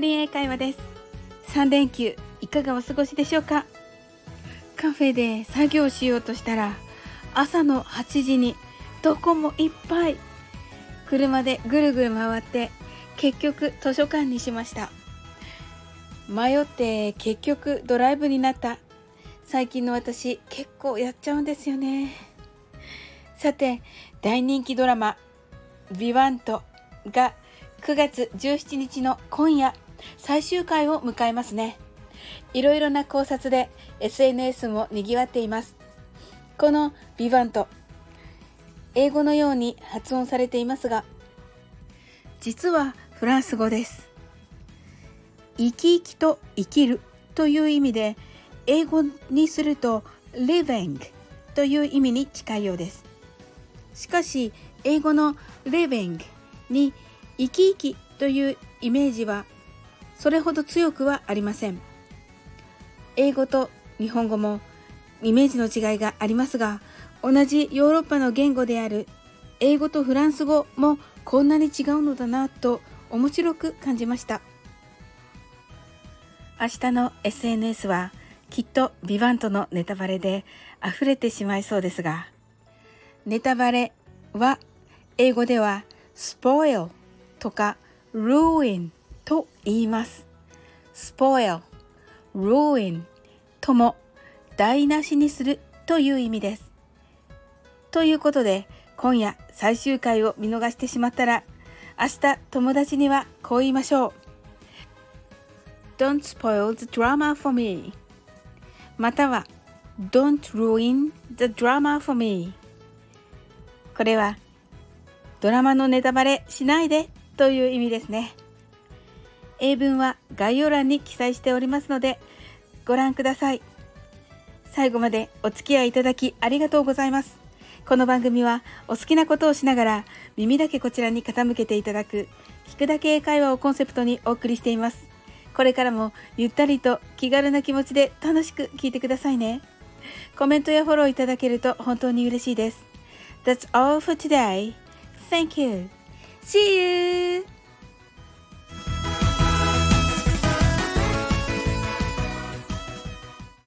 リン英会話です。3連休いかがお過ごしでしょうか？カフェで作業しようとしたら朝の8時にどこもいっぱい。車でぐるぐる回って結局図書館にしました。迷って結局ドライブになった。最近の私結構やっちゃうんですよね。さて大人気ドラマ「ビワントが9月17日の今夜最終回を迎えますね。いろいろな考察で SNS も賑わっています。この「ビバント英語のように発音されていますが実はフランス語です。生き生きと生きるという意味で英語にすると living という意味に近いようです。しかし英語の living に生き生きというイメージはそれほど強くはありません。英語と日本語もイメージの違いがありますが同じヨーロッパの言語である英語とフランス語もこんなに違うのだなと面白く感じました。明日の SNS はきっとビバントのネタバレで溢れてしまいそうですがネタバレは英語では spoil とか ruin と言います。spoil ruin とも台無しにするという意味です。ということで今夜最終回を見逃してしまったら明日友達にはこう言いましょう。Don't spoil the drama for me. または Don't ruin the drama for me. これはドラマのネタバレしないで。という意味ですね。英文は概要欄に記載しておりますのでご覧ください。最後までお付き合いいただきありがとうございます。この番組はお好きなことをしながら耳だけこちらに傾けていただく聞くだけ英会話をコンセプトにお送りしています。これからもゆったりと気軽な気持ちで楽しく聞いてくださいね。コメントやフォローいただけると本当に嬉しいです。That's all for today. Thank you. See you!